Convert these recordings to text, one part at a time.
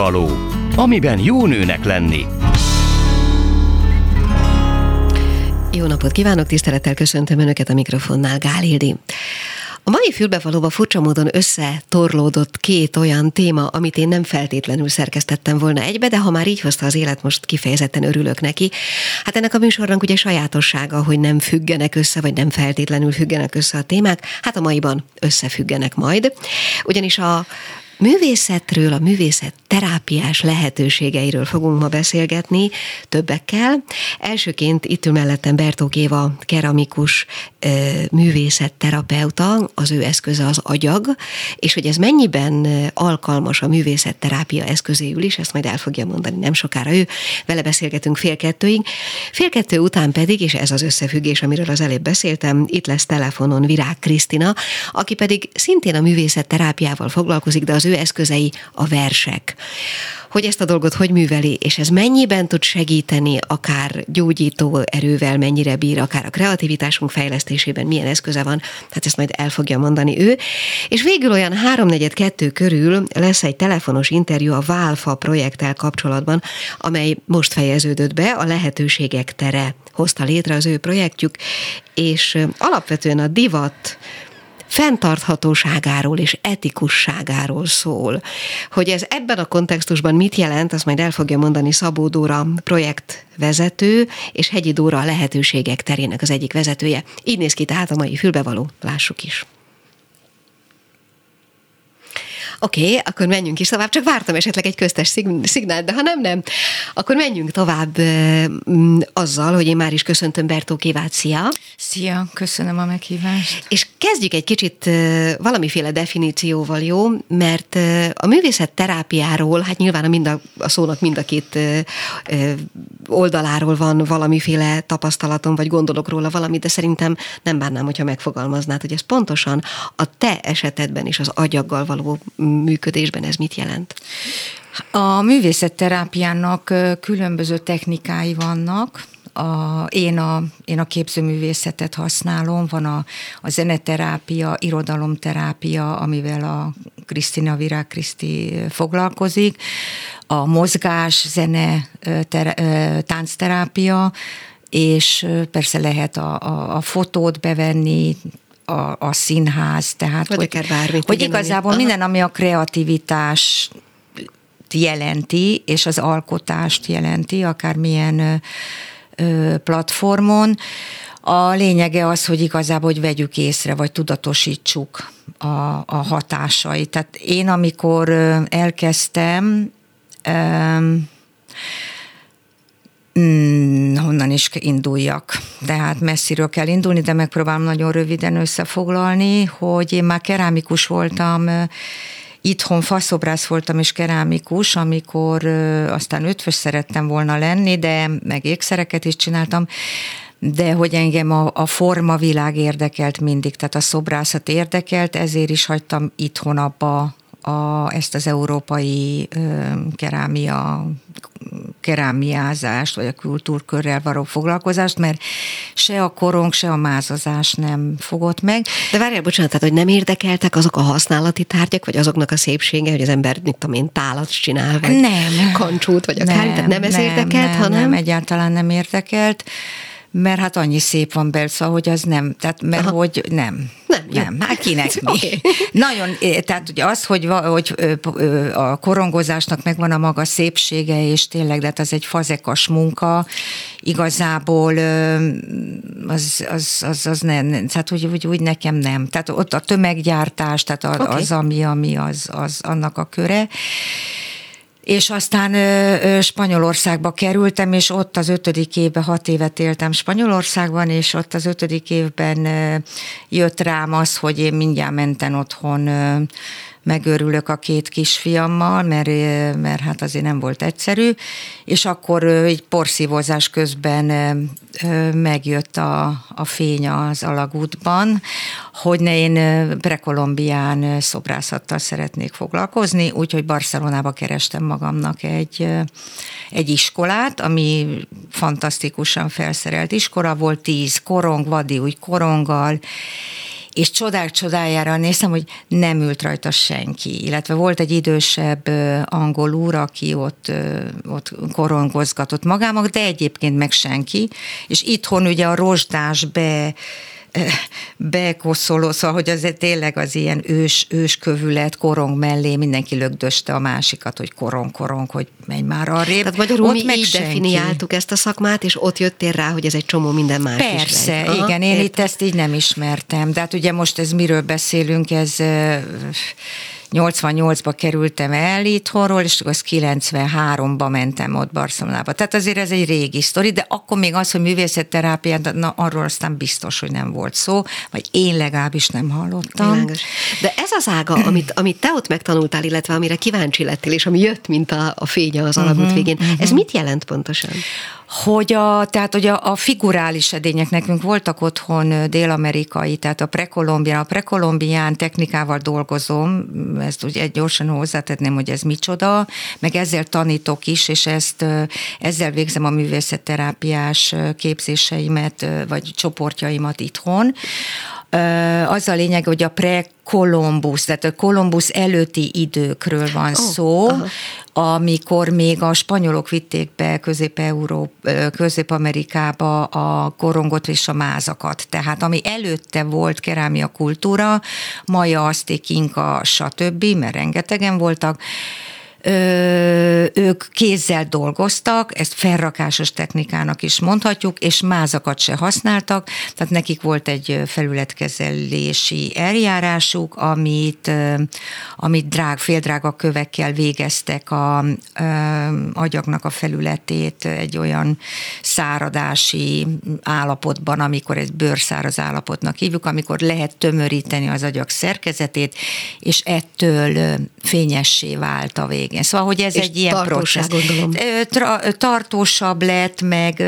Fülbevaló, amiben jó nőnek lenni. Jó napot kívánok, tisztelettel köszöntöm Önöket a mikrofonnál, Gál Hildi. A mai fülbevalóba furcsa módon összetorlódott két olyan téma, amit én nem feltétlenül szerkesztettem volna egybe, de ha már így hozta az élet, most kifejezetten örülök neki. Hát ennek a műsornak ugye sajátossága, hogy nem függenek össze, vagy nem feltétlenül függenek össze a témák, hát a maiban összefüggenek majd. Ugyanis a művészetről, a művészet terápiás lehetőségeiről fogunk ma beszélgetni többekkel. Elsőként itt ül mellettem Bertók Éva, keramikus művészetterapeuta, az ő eszköze az agyag, és hogy ez mennyiben alkalmas a művészetterápia eszközéül is, ezt majd el fogja mondani nem sokára ő. Vele beszélgetünk fél kettőig. Fél kettő után pedig, és ez az összefüggés, amiről az előbb beszéltem, itt lesz telefonon Virág Krisztina, aki pedig szintén a művészetterápiával foglalkozik, de az ő eszközei a versek hogy ezt a dolgot hogy műveli, és ez mennyiben tud segíteni, akár gyógyító erővel, mennyire bír, akár a kreativitásunk fejlesztésében, milyen eszköze van, hát ezt majd el fogja mondani ő. És végül olyan háromnegyed kettő körül lesz egy telefonos interjú a Válfa projekttel kapcsolatban, amely most fejeződött be, a lehetőségek tere hozta létre az ő projektjük, és alapvetően a divat fenntarthatóságáról és etikusságáról szól. Hogy ez ebben a kontextusban mit jelent, azt majd el fogja mondani Szabó Dóra projektvezető, és Hegyi Dóra a lehetőségek terének az egyik vezetője. Így néz ki tehát a mai fülbevaló, lássuk is. Oké, okay, akkor menjünk is tovább, csak vártam esetleg egy köztes szignált, de ha nem, nem, akkor menjünk tovább azzal, hogy én már is köszöntöm Bertó Kivát. Szia! Szia, köszönöm a meghívást. És kezdjük egy kicsit valamiféle definícióval, jó? Mert a művészet terápiáról, hát nyilván a, mind a, a szónak mind a két oldaláról van valamiféle tapasztalatom, vagy gondolok róla valamit, de szerintem nem bánnám, hogyha megfogalmaznád, hogy ez pontosan a te esetedben is az agyaggal való működésben ez mit jelent? A művészetterápiának különböző technikái vannak, a, én, a, én a képzőművészetet használom, van a, a zeneterápia, irodalomterápia, amivel a Krisztina Virág Kriszti foglalkozik, a mozgás, zene, ter, táncterápia, és persze lehet a, a, a fotót bevenni, a, a színház, tehát vagy hogy, bármit, hogy igazából ami, minden, ami a kreativitás jelenti, és az alkotást jelenti, akármilyen ö, platformon. A lényege az, hogy igazából, hogy vegyük észre, vagy tudatosítsuk a, a hatásait. Tehát én, amikor elkezdtem, ö, Hmm, honnan is induljak. Tehát messziről kell indulni, de megpróbálom nagyon röviden összefoglalni, hogy én már kerámikus voltam, itthon faszobrász voltam és kerámikus, amikor aztán ötvös szerettem volna lenni, de meg ékszereket is csináltam, de hogy engem a, a forma világ érdekelt mindig, tehát a szobrászat érdekelt, ezért is hagytam itthon abba a, ezt az európai ö, kerámia, kerámiázást, vagy a kultúrkörrel való foglalkozást, mert se a korong, se a mázazás nem fogott meg. De várjál, bocsánat, tehát, hogy nem érdekeltek azok a használati tárgyak, vagy azoknak a szépsége, hogy az ember, mit tudom én, tálat csinál, vagy nem. kancsút, vagy akár, nem, tehát nem ez nem, érdekelt, nem, hanem... Nem, egyáltalán nem érdekelt mert hát annyi szép van belőle, szóval, hogy az nem, tehát mert Aha. hogy nem. Nem, nem, hát kinek mi. Okay. Nagyon, tehát ugye az, hogy, hogy a korongozásnak megvan a maga szépsége, és tényleg, de hát az egy fazekas munka, igazából az, az, az, az nem, tehát úgy, úgy, úgy nekem nem. Tehát ott a tömeggyártás, tehát az, okay. az ami, ami az, az annak a köre és aztán Spanyolországba kerültem, és ott az ötödik évben, hat évet éltem Spanyolországban, és ott az ötödik évben jött rám az, hogy én mindjárt menten otthon megörülök a két kisfiammal, mert, mert hát azért nem volt egyszerű, és akkor egy porszívózás közben megjött a, a fény az alagútban, hogy ne én prekolombián szobrászattal szeretnék foglalkozni, úgyhogy Barcelonába kerestem magamnak egy, egy iskolát, ami fantasztikusan felszerelt iskola volt, tíz korong, vadi új koronggal, és csodák csodájára néztem, hogy nem ült rajta senki, illetve volt egy idősebb angol úr, aki ott, ott korongozgatott magámak, de egyébként meg senki, és itthon ugye a rozsdás be bekoszoló, szóval, hogy az tényleg az ilyen ős, őskövület, korong mellé mindenki lögdöste a másikat, hogy korong, korong, hogy menj már arrébb. Tehát magyarul ott mi meg így senki. definiáltuk ezt a szakmát, és ott jöttél rá, hogy ez egy csomó minden más Persze, is igen, én értem. itt ezt így nem ismertem. De hát ugye most ez miről beszélünk, ez 88-ba kerültem el itthonról, és az 93-ba mentem ott Barcelonába. Tehát azért ez egy régi sztori, de akkor még az, hogy művészetterápia, na, arról aztán biztos, hogy nem volt szó, vagy én legalábbis nem hallottam. Világos. De ez az ága, amit, amit te ott megtanultál, illetve amire kíváncsi lettél, és ami jött, mint a, a fénye az alagút uh-huh, végén, uh-huh. ez mit jelent pontosan? hogy a, tehát, hogy a, a figurális edények nekünk voltak otthon dél-amerikai, tehát a prekolombián, a prekolombián technikával dolgozom, ezt ugye gyorsan hozzátenném, hogy ez micsoda, meg ezzel tanítok is, és ezt ezzel végzem a művészetterápiás képzéseimet, vagy csoportjaimat itthon. Az a lényeg, hogy a pre Kolumbusz, tehát a Kolumbusz előtti időkről van oh, szó, aha. amikor még a spanyolok vitték be Közép-Euró, Közép-Amerikába a korongot és a mázakat. Tehát ami előtte volt kerámia kultúra, maja, azték, inka, stb., mert rengetegen voltak, ők kézzel dolgoztak, ezt felrakásos technikának is mondhatjuk, és mázakat se használtak, tehát nekik volt egy felületkezelési eljárásuk, amit, amit drág, féldrága kövekkel végeztek a agyagnak a felületét egy olyan száradási állapotban, amikor ez bőrszáraz állapotnak hívjuk, amikor lehet tömöríteni az agyag szerkezetét, és ettől fényessé vált a vég végén. Szóval, hogy ez és egy ilyen processz. gondolom. Tra- tartósabb lett, meg,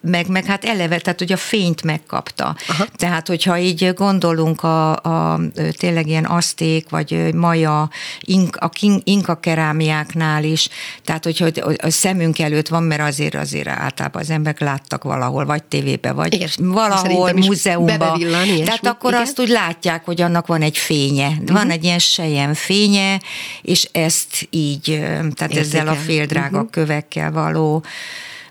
meg, meg hát eleve, tehát hogy a fényt megkapta. Aha. Tehát, hogyha így gondolunk a, a tényleg ilyen aszték, vagy maja, ink, a inka kerámiáknál is, tehát, hogyha a szemünk előtt van, mert azért azért általában az emberek láttak valahol, vagy tévébe, vagy Igen, valahol múzeumban. Tehát akkor Igen. azt úgy látják, hogy annak van egy fénye. Van uh-huh. egy ilyen sejem fénye, és ezt így így, tehát Értékel. ezzel a féldrága uh-huh. kövekkel való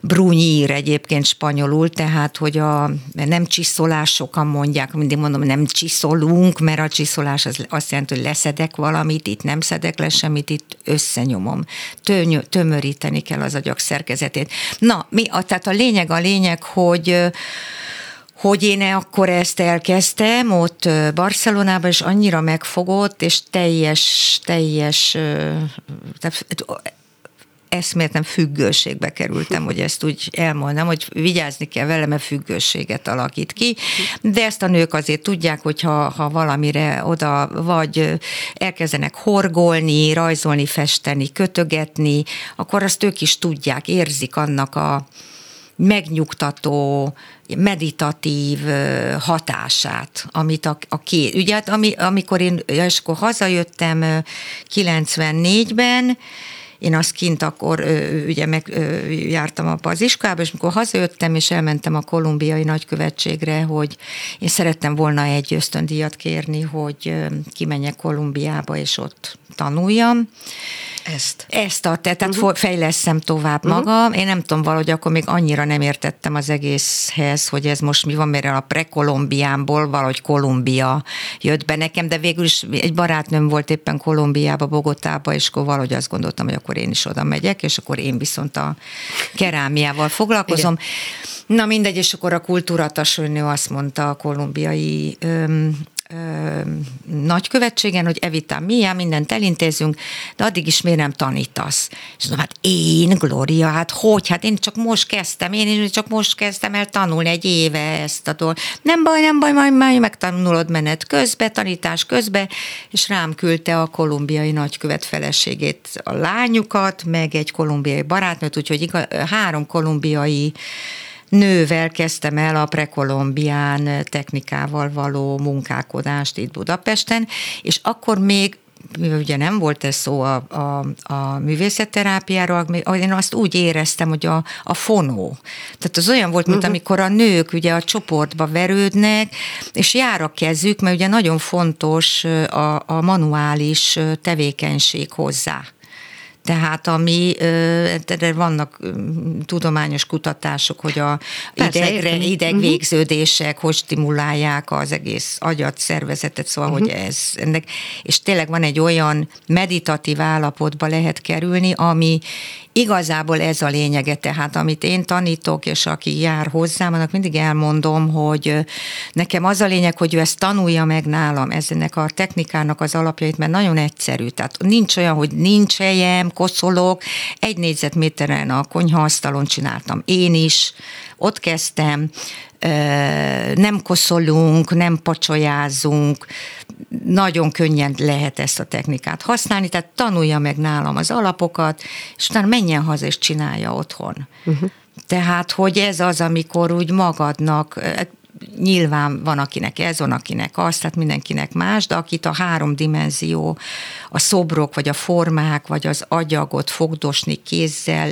brunyír egyébként spanyolul, tehát hogy a nem csiszolás, sokan mondják, mindig mondom, nem csiszolunk, mert a csiszolás az azt jelenti, hogy leszedek valamit, itt nem szedek le semmit, itt összenyomom. Töny, tömöríteni kell az agyak szerkezetét. Na, mi, a, tehát a lényeg a lényeg, hogy hogy én akkor ezt elkezdtem ott Barcelonában, és annyira megfogott, és teljes, teljes, tehát eszméletlen függőségbe kerültem, hogy ezt úgy elmondom, hogy vigyázni kell vele, mert függőséget alakít ki, de ezt a nők azért tudják, hogy ha, ha valamire oda vagy elkezdenek horgolni, rajzolni, festeni, kötögetni, akkor azt ők is tudják, érzik annak a megnyugtató, meditatív hatását, amit a, a két, ugye hát ami, amikor én, és akkor hazajöttem 94-ben, én azt kint akkor ugye megjártam abba az iskolába, és amikor hazajöttem, és elmentem a kolumbiai nagykövetségre, hogy én szerettem volna egy ösztöndíjat kérni, hogy kimenjek Kolumbiába, és ott tanuljam. Ezt? Ezt a, tehát uh-huh. fejleszem tovább uh-huh. magam. Én nem tudom, valahogy akkor még annyira nem értettem az egészhez, hogy ez most mi van, mert a prekolumbiámból valahogy Kolumbia jött be nekem, de végül is egy barátnőm volt éppen Kolumbiába, Bogotába, és akkor valahogy azt gondoltam, hogy akkor én is oda megyek, és akkor én viszont a kerámiával foglalkozom. Igen. Na mindegy, és akkor a kultúratasőnő azt mondta a kolumbiai öm, nagykövetségen, hogy Evita, milyen, mindent elintézünk, de addig is miért nem tanítasz? És mondom, hát én, Gloria, hát hogy? Hát én csak most kezdtem, én csak most kezdtem el tanulni egy éve ezt a dolgot. Nem baj, nem baj, majd, majd megtanulod menet közbe, tanítás közbe, és rám küldte a kolumbiai nagykövet feleségét, a lányukat, meg egy kolumbiai barátnőt, úgyhogy igaz, három kolumbiai nővel kezdtem el a prekolombián technikával való munkálkodást itt Budapesten, és akkor még mivel ugye nem volt ez szó a, a, a művészetterápiáról, én azt úgy éreztem, hogy a, a fonó. Tehát az olyan volt, mint uh-huh. amikor a nők ugye a csoportba verődnek, és jár a kezük, mert ugye nagyon fontos a, a manuális tevékenység hozzá. Tehát ami, de vannak tudományos kutatások, hogy a Persze, idegre, idegvégződések, uh-huh. hogy stimulálják az egész agyat, szervezetet, szóval, uh-huh. hogy ez ennek, és tényleg van egy olyan meditatív állapotba lehet kerülni, ami Igazából ez a lényege, tehát amit én tanítok, és aki jár hozzám, annak mindig elmondom, hogy nekem az a lényeg, hogy ő ezt tanulja meg nálam, ennek a technikának az alapjait, mert nagyon egyszerű. Tehát nincs olyan, hogy nincs helyem, koszolok, egy négyzetméteren a konyhaasztalon csináltam én is, ott kezdtem, nem koszolunk, nem pacsolyázunk, nagyon könnyen lehet ezt a technikát használni, tehát tanulja meg nálam az alapokat, és utána menjen haza és csinálja otthon. Uh-huh. Tehát, hogy ez az, amikor úgy magadnak, nyilván van akinek ez, van akinek az, tehát mindenkinek más, de akit a három dimenzió, a szobrok, vagy a formák, vagy az agyagot fogdosni kézzel,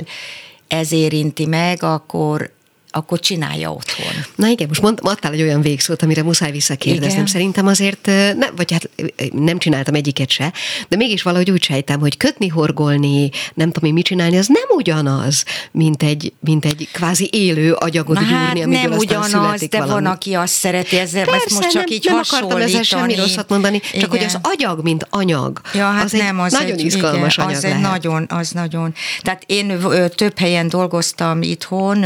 ez érinti meg, akkor akkor csinálja otthon. Na igen, most mond, adtál egy olyan végszót, amire muszáj visszakérdeznem. Igen. Szerintem azért, ne, vagy hát nem csináltam egyiket se, de mégis valahogy úgy sejtem, hogy kötni, horgolni, nem tudom én mit csinálni, az nem ugyanaz, mint egy, mint egy kvázi élő agyagot Na gyúrni, hát nem ugyanaz, de valami. van, aki azt szereti ezzel, Persze, ezt most csak nem, így nem akartam ezzel semmi rosszat mondani, igen. csak hogy az agyag, mint anyag, ja, hát az nem, az nagyon egy, izgalmas igen, anyag az lehet. Egy nagyon, az nagyon. Tehát én több helyen dolgoztam itthon,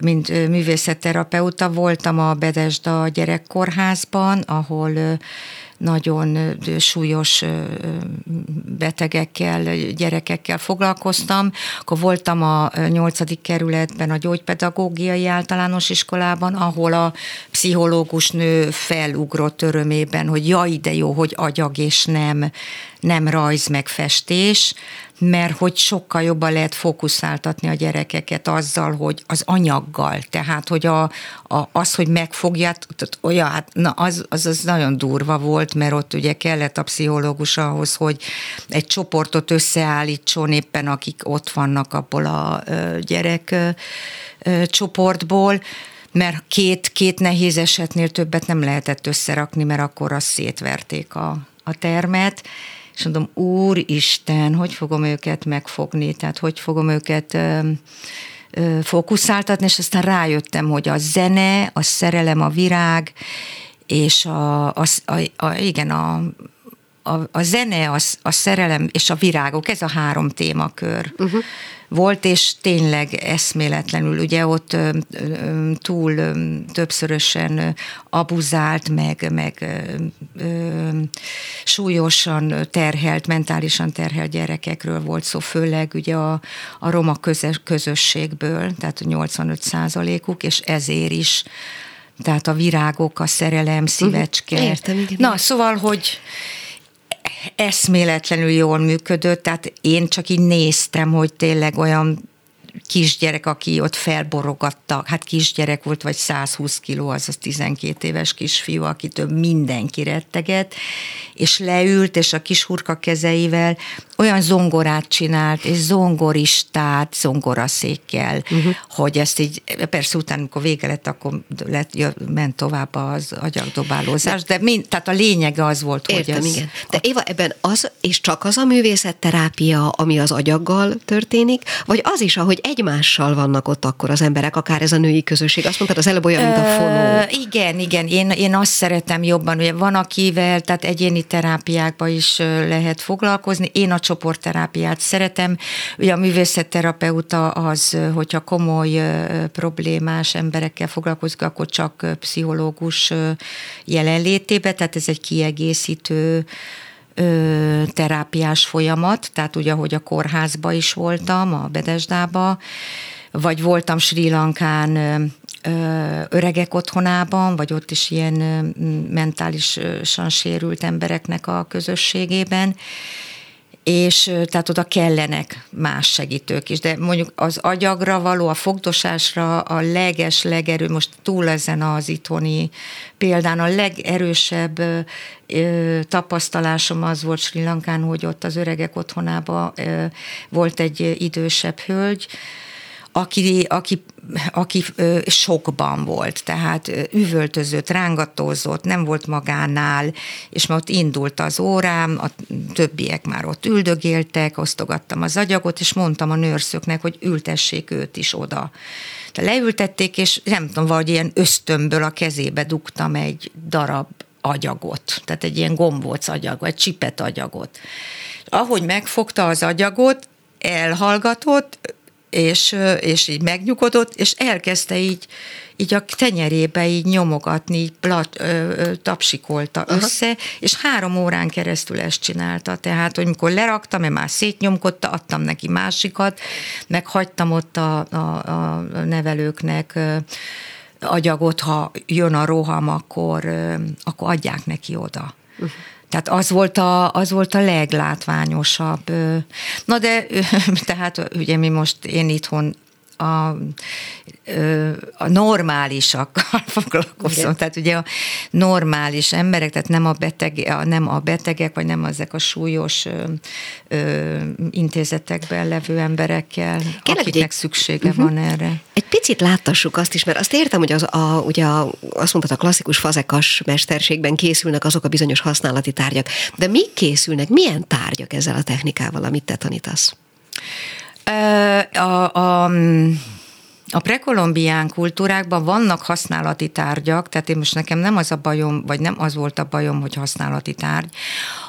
mint művészetterapeuta voltam a Bedesda gyerekkórházban, ahol nagyon súlyos betegekkel, gyerekekkel foglalkoztam. Akkor voltam a nyolcadik kerületben a gyógypedagógiai általános iskolában, ahol a pszichológus nő felugrott örömében, hogy jaj, de jó, hogy agyag és nem, nem rajz meg festés, mert hogy sokkal jobban lehet fókuszáltatni a gyerekeket azzal, hogy az anyaggal, tehát hogy a, a, az, hogy megfogják, olyan, hát, na az, az, az nagyon durva volt, mert ott ugye kellett a pszichológus ahhoz, hogy egy csoportot összeállítson éppen, akik ott vannak abból a gyerek csoportból, mert két, két nehéz esetnél többet nem lehetett összerakni, mert akkor azt szétverték a, a termet, és mondom, Úristen, hogy fogom őket megfogni, tehát hogy fogom őket fókuszáltatni, és aztán rájöttem, hogy a zene, a szerelem, a virág, és a, a, a, a igen, a, a, a zene, a, a szerelem és a virágok, ez a három témakör. Uh-huh volt, és tényleg eszméletlenül, ugye ott túl többszörösen abuzált, meg, meg súlyosan terhelt, mentálisan terhelt gyerekekről volt szó, főleg ugye a, a roma közösségből, tehát 85 százalékuk, és ezért is tehát a virágok, a szerelem, mhm. szívecske. Értem, igen. Na, szóval, hogy eszméletlenül jól működött, tehát én csak így néztem, hogy tényleg olyan kisgyerek, aki ott felborogatta, hát kisgyerek volt, vagy 120 kiló, az az 12 éves kisfiú, akitől mindenki retteget, és leült, és a kis hurka kezeivel olyan zongorát csinált, és zongoristát, zongoraszékkel, uh-huh. hogy ezt így, persze utána, amikor vége lett, akkor lett, ment tovább az agyagdobálózás, de, de mind, tehát a lényege az volt, Értem, hogy ez... igen. De Éva, ebben az, és csak az a művészetterápia, ami az agyaggal történik, vagy az is, ahogy egymással vannak ott akkor az emberek, akár ez a női közösség. Azt mondtad, az előbb olyan, mint a fonó. igen, igen, én, én azt szeretem jobban, ugye van akivel, tehát egyéni terápiákba is lehet foglalkozni. Én a csoportterápiát szeretem. Ugye a művészetterapeuta az, hogyha komoly problémás emberekkel foglalkozik, akkor csak pszichológus jelenlétébe, tehát ez egy kiegészítő terápiás folyamat, tehát ugye, ahogy a kórházba is voltam, a Bedesdába, vagy voltam Sri Lankán öregek otthonában, vagy ott is ilyen mentálisan sérült embereknek a közösségében, és tehát oda kellenek más segítők is, de mondjuk az agyagra való, a fogdosásra a leges, legerő, most túl ezen az itthoni példán a legerősebb ö, tapasztalásom az volt Sri Lankán, hogy ott az öregek otthonába ö, volt egy idősebb hölgy, aki, aki, aki sokban volt, tehát üvöltözött, rángatózott, nem volt magánál, és már ott indult az órám, a többiek már ott üldögéltek, osztogattam az agyagot, és mondtam a nőrszöknek, hogy ültessék őt is oda. De leültették, és nem tudom, vagy ilyen ösztönből a kezébe dugtam egy darab agyagot, tehát egy ilyen gombóc agyag, vagy csipet agyagot. Ahogy megfogta az agyagot, elhallgatott, és, és így megnyugodott, és elkezdte így, így a tenyerébe így nyomogatni, így plat, ö, tapsikolta Aha. össze, és három órán keresztül ezt csinálta. Tehát, hogy mikor leraktam, mert már szétnyomkodta, adtam neki másikat, meg hagytam ott a, a, a nevelőknek ö, agyagot, ha jön a roham, akkor, ö, akkor adják neki oda. Uh-huh. Tehát az volt, a, az volt a leglátványosabb. Na de, tehát ugye mi most, én itthon a, a normálisakkal foglalkozom. Igen. Tehát ugye a normális emberek, tehát nem a, beteg, nem a betegek, vagy nem ezek a súlyos ö, ö, intézetekben levő emberekkel, Kérlek, akiknek egy, szüksége uh-huh. van erre. Picit láttassuk azt is, mert azt értem, hogy az, a, ugye a, azt mondtad, a klasszikus fazekas mesterségben készülnek azok a bizonyos használati tárgyak. De mi készülnek? Milyen tárgyak ezzel a technikával, amit te tanítasz? A, a, a prekolombián kultúrákban vannak használati tárgyak, tehát én most nekem nem az a bajom, vagy nem az volt a bajom, hogy használati tárgy,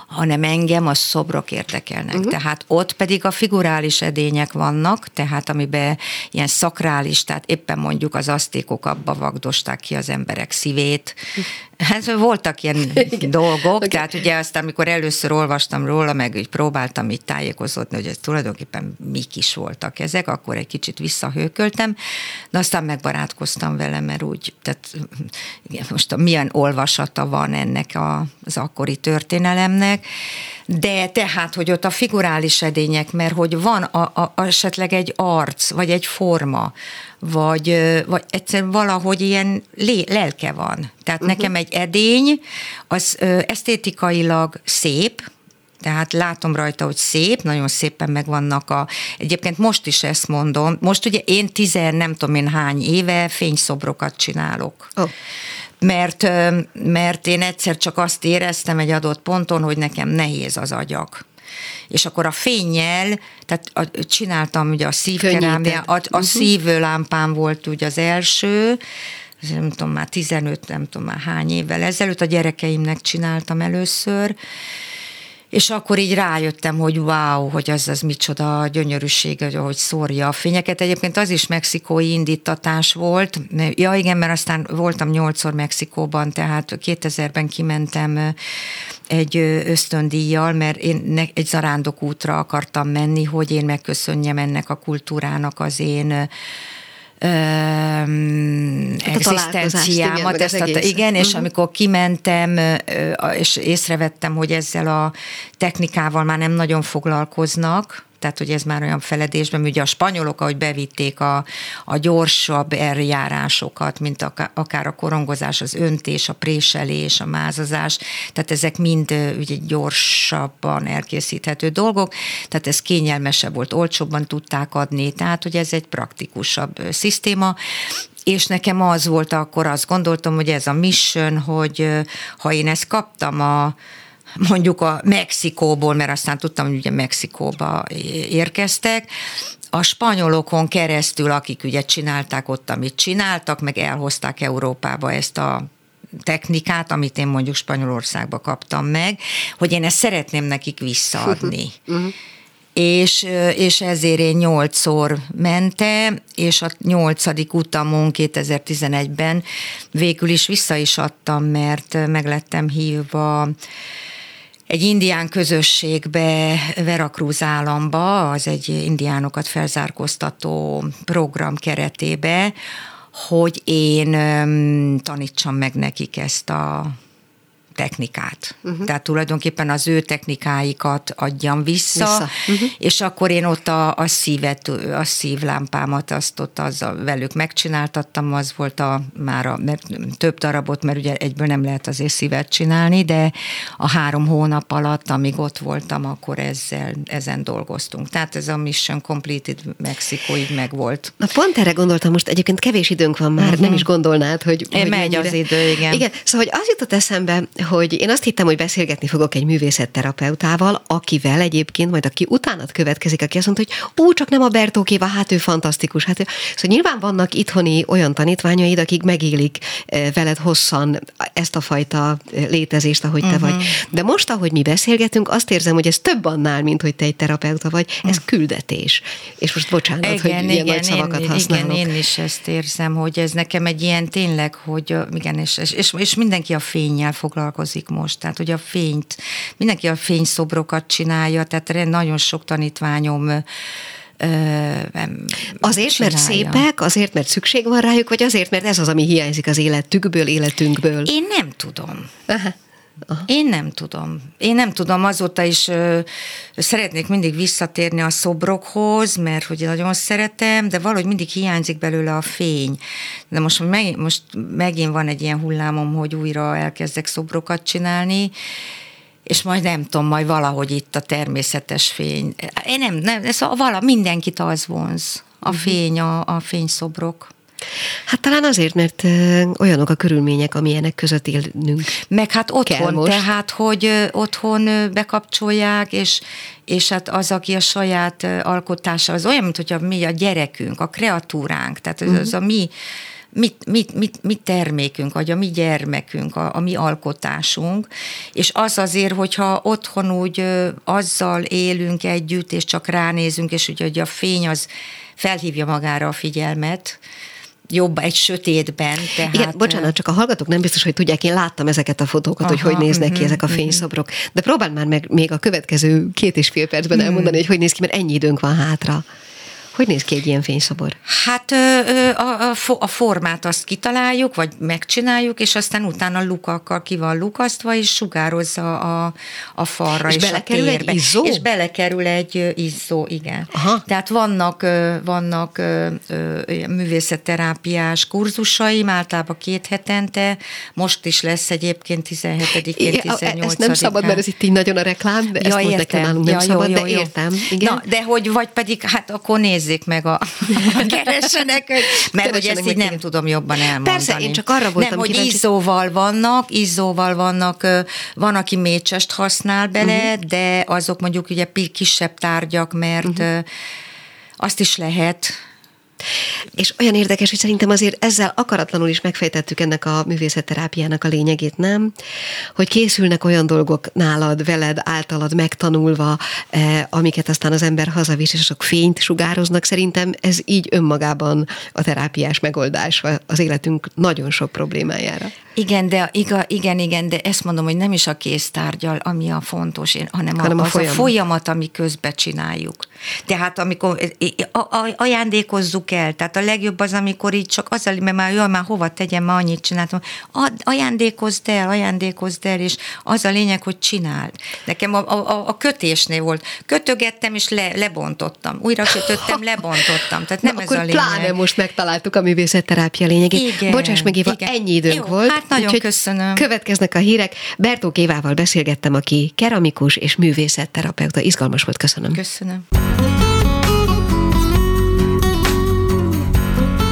hanem engem a szobrok érdekelnek. Uh-huh. Tehát ott pedig a figurális edények vannak, tehát amiben ilyen szakrális, tehát éppen mondjuk az asztékok abba vagdosták ki az emberek szívét. Hát voltak ilyen Igen. dolgok, okay. tehát ugye azt, amikor először olvastam róla, meg úgy próbáltam így tájékozódni, hogy ez tulajdonképpen mik is voltak ezek, akkor egy kicsit visszahőköltem, de aztán megbarátkoztam vele, mert úgy, tehát igen, most milyen olvasata van ennek a, az akkori történelemnek, de tehát, hogy ott a figurális edények, mert hogy van a, a, esetleg egy arc, vagy egy forma, vagy, vagy egyszerűen valahogy ilyen lé, lelke van. Tehát uh-huh. nekem egy edény, az ö, esztétikailag szép, tehát látom rajta, hogy szép, nagyon szépen megvannak a... Egyébként most is ezt mondom. Most ugye én tizen, nem tudom én hány éve fényszobrokat csinálok. Oh mert, mert én egyszer csak azt éreztem egy adott ponton, hogy nekem nehéz az agyak és akkor a fényjel, tehát a, csináltam ugye a szívkerámia, a, a uh-huh. szívőlámpám volt ugye az első, nem tudom, már 15, nem tudom már hány évvel ezelőtt, a gyerekeimnek csináltam először, és akkor így rájöttem, hogy wow, hogy az az micsoda gyönyörűség, hogy szórja a fényeket. Egyébként az is mexikói indítatás volt. Ja igen, mert aztán voltam nyolcszor Mexikóban, tehát 2000-ben kimentem egy ösztöndíjjal, mert én egy zarándok útra akartam menni, hogy én megköszönjem ennek a kultúrának az én egzisztenciámat. Ezt igen, igen és uh-huh. amikor kimentem, és észrevettem, hogy ezzel a technikával már nem nagyon foglalkoznak, tehát hogy ez már olyan feledésben, ugye a spanyolok, ahogy bevitték a, a gyorsabb eljárásokat, mint akár a korongozás, az öntés, a préselés, a mázazás, tehát ezek mind ugye gyorsabban elkészíthető dolgok, tehát ez kényelmesebb volt, olcsóbban tudták adni, tehát hogy ez egy praktikusabb szisztéma, és nekem az volt akkor, azt gondoltam, hogy ez a mission, hogy ha én ezt kaptam a mondjuk a Mexikóból, mert aztán tudtam, hogy ugye Mexikóba érkeztek, a spanyolokon keresztül, akik ugye csinálták ott, amit csináltak, meg elhozták Európába ezt a technikát, amit én mondjuk Spanyolországba kaptam meg, hogy én ezt szeretném nekik visszaadni. Uh-huh. És, és ezért én nyolcszor mentem, és a nyolcadik utamon 2011-ben végül is vissza is adtam, mert meglettem hívva egy indián közösségbe, Veracruz államba, az egy indiánokat felzárkóztató program keretébe, hogy én tanítsam meg nekik ezt a technikát. Uh-huh. Tehát tulajdonképpen az ő technikáikat adjam vissza, vissza. Uh-huh. és akkor én ott a, a szívet, a szívlámpámat azt ott azzal velük megcsináltattam, az volt a már a, mert több darabot, mert ugye egyből nem lehet azért szívet csinálni, de a három hónap alatt, amíg ott voltam, akkor ezzel, ezen dolgoztunk. Tehát ez a Mission Completed Mexikóig meg volt. Na pont erre gondoltam most, egyébként kevés időnk van már, uh-huh. nem is gondolnád, hogy... hogy Megy mennyire... az idő, igen. Igen, szóval hogy az jutott eszembe, hogy én azt hittem, hogy beszélgetni fogok egy művészetterapeutával, akivel egyébként majd aki utánat következik, aki azt mondta, hogy ó, csak nem a Bertókéva, hát ő fantasztikus. Hát ő... Szóval nyilván vannak itthoni olyan tanítványaid, akik megélik eh, veled hosszan ezt a fajta eh, létezést, ahogy te uh-huh. vagy. De most, ahogy mi beszélgetünk, azt érzem, hogy ez több annál, mint hogy te egy terapeuta vagy, ez uh-huh. küldetés. És most bocsánat, igen, hogy igen, ilyen nagy szavakat én, használok. Igen, én is ezt érzem, hogy ez nekem egy ilyen tényleg, hogy igen, és, és, és mindenki a fényjel foglalkozik most, tehát hogy a fényt, mindenki a fényszobrokat csinálja, tehát nagyon sok tanítványom azért, csinálja. mert szépek, azért, mert szükség van rájuk, vagy azért, mert ez az, ami hiányzik az életükből, életünkből? Én nem tudom. Aha. Aha. Én nem tudom. Én nem tudom, azóta is ö, szeretnék mindig visszatérni a szobrokhoz, mert hogy nagyon szeretem, de valahogy mindig hiányzik belőle a fény. De most, meg, most megint van egy ilyen hullámom, hogy újra elkezdek szobrokat csinálni, és majd nem tudom, majd valahogy itt a természetes fény. Én nem, nem ez a, vala, mindenkit az vonz, a mhm. fény, a, a fényszobrok. Hát talán azért, mert olyanok a körülmények, amilyenek között élnünk. Meg hát otthon, tehát, hogy otthon bekapcsolják, és, és hát az, aki a saját alkotása, az olyan, mint hogyha mi a gyerekünk, a kreatúránk, tehát az, az a mi mit, mit, mit, mit termékünk, vagy a mi gyermekünk, a, a mi alkotásunk, és az azért, hogyha otthon úgy azzal élünk együtt, és csak ránézünk, és ugye hogy a fény az felhívja magára a figyelmet, jobb egy sötétben. Tehát... Igen, bocsánat, csak a hallgatók nem biztos, hogy tudják, én láttam ezeket a fotókat, Aha, hogy hogy néznek uh-huh, ki ezek a mhm, mhm. fényszobrok. De próbáld már meg még a következő két és fél percben uh-huh. elmondani, hogy hogy néz ki, mert ennyi időnk van hátra. Hogy néz ki egy ilyen fényszobor? Hát a, a, a formát azt kitaláljuk, vagy megcsináljuk, és aztán utána lukakkal ki van lukasztva, és sugározza a, a falra és, és belekerül a térbe. egy izzó? És belekerül egy izzó, igen. Aha. Tehát vannak, vannak művészetterápiás kurzusaim, általában két hetente, most is lesz egyébként 17-én, 18 Ezt nem szabad, mert ez itt így nagyon a reklám, de ja, ezt most nekem nem ja, szabad, jó, jó, de értem. Igen. Na, de hogy vagy pedig, hát akkor nézz nézzék meg a, keressenek, mert hogy ezt így nem tudom jobban elmondani. Persze, én csak arra voltam Nem, hogy kíváncsi. izzóval vannak, izzóval vannak, van, aki mécsest használ bele, uh-huh. de azok mondjuk ugye kisebb tárgyak, mert uh-huh. azt is lehet és olyan érdekes, hogy szerintem azért ezzel akaratlanul is megfejtettük ennek a művészetterápiának a lényegét, nem? Hogy készülnek olyan dolgok nálad, veled, általad megtanulva, eh, amiket aztán az ember hazavisz, és azok fényt sugároznak. Szerintem ez így önmagában a terápiás megoldás az életünk nagyon sok problémájára. Igen, de iga, igen, igen, de ezt mondom, hogy nem is a kéztárgyal, ami a fontos, én, hanem, hanem a, az a folyamat. a folyamat, ami közbe csináljuk. Tehát amikor a, a, ajándékozzuk el, tehát a legjobb az, amikor így csak az, mert már jól, már hova tegyem, már annyit csináltam. Ad, ajándékozd el, ajándékozd el, és az a lényeg, hogy csináld. Nekem a, a, a kötésnél volt. Kötögettem, és le, lebontottam. Újra kötöttem, lebontottam. Tehát nem Na, ez akkor a lényeg. pláne most megtaláltuk a művészetterápia lényegét. Igen, Bocsáss meg, Éva, igen. ennyi időnk Jó, volt. Hát nagyon Úgyhogy köszönöm. Következnek a hírek. Bertó Évával beszélgettem, aki keramikus és művészetterapeuta. Izgalmas volt, köszönöm. Köszönöm.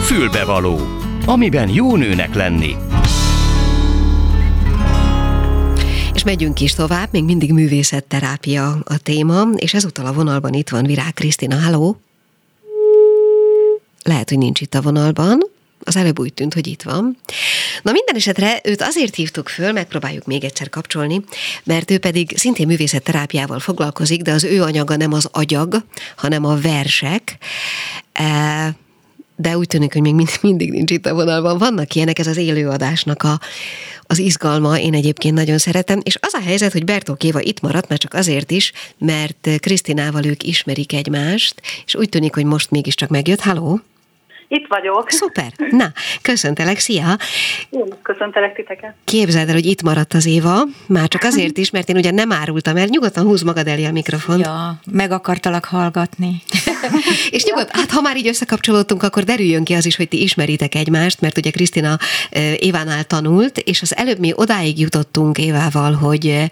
Fülbevaló, amiben jó nőnek lenni. És megyünk is tovább, még mindig művészetterápia a téma, és ezúttal a vonalban itt van Virág Krisztina. Háló! Lehet, hogy nincs itt a vonalban. Az előbb úgy tűnt, hogy itt van. Na minden esetre őt azért hívtuk föl, megpróbáljuk még egyszer kapcsolni, mert ő pedig szintén művészetterápiával foglalkozik, de az ő anyaga nem az agyag, hanem a versek. E, de úgy tűnik, hogy még mindig nincs itt a vonalban. Vannak ilyenek, ez az élőadásnak a, az izgalma, én egyébként nagyon szeretem, és az a helyzet, hogy Bertó Kéva itt maradt, már csak azért is, mert Krisztinával ők ismerik egymást, és úgy tűnik, hogy most mégiscsak megjött. Halló! Itt vagyok. Szuper. Na, köszöntelek, szia! Én köszöntelek titeket. Képzeld el, hogy itt maradt az Éva, már csak azért is, mert én ugye nem árultam el, nyugodtan húz magad elé a mikrofont. Ja, meg akartalak hallgatni. És nyugodt, hát ha már így összekapcsolódtunk, akkor derüljön ki az is, hogy ti ismeritek egymást, mert ugye Krisztina Évánál tanult, és az előbb mi odáig jutottunk Évával, hogy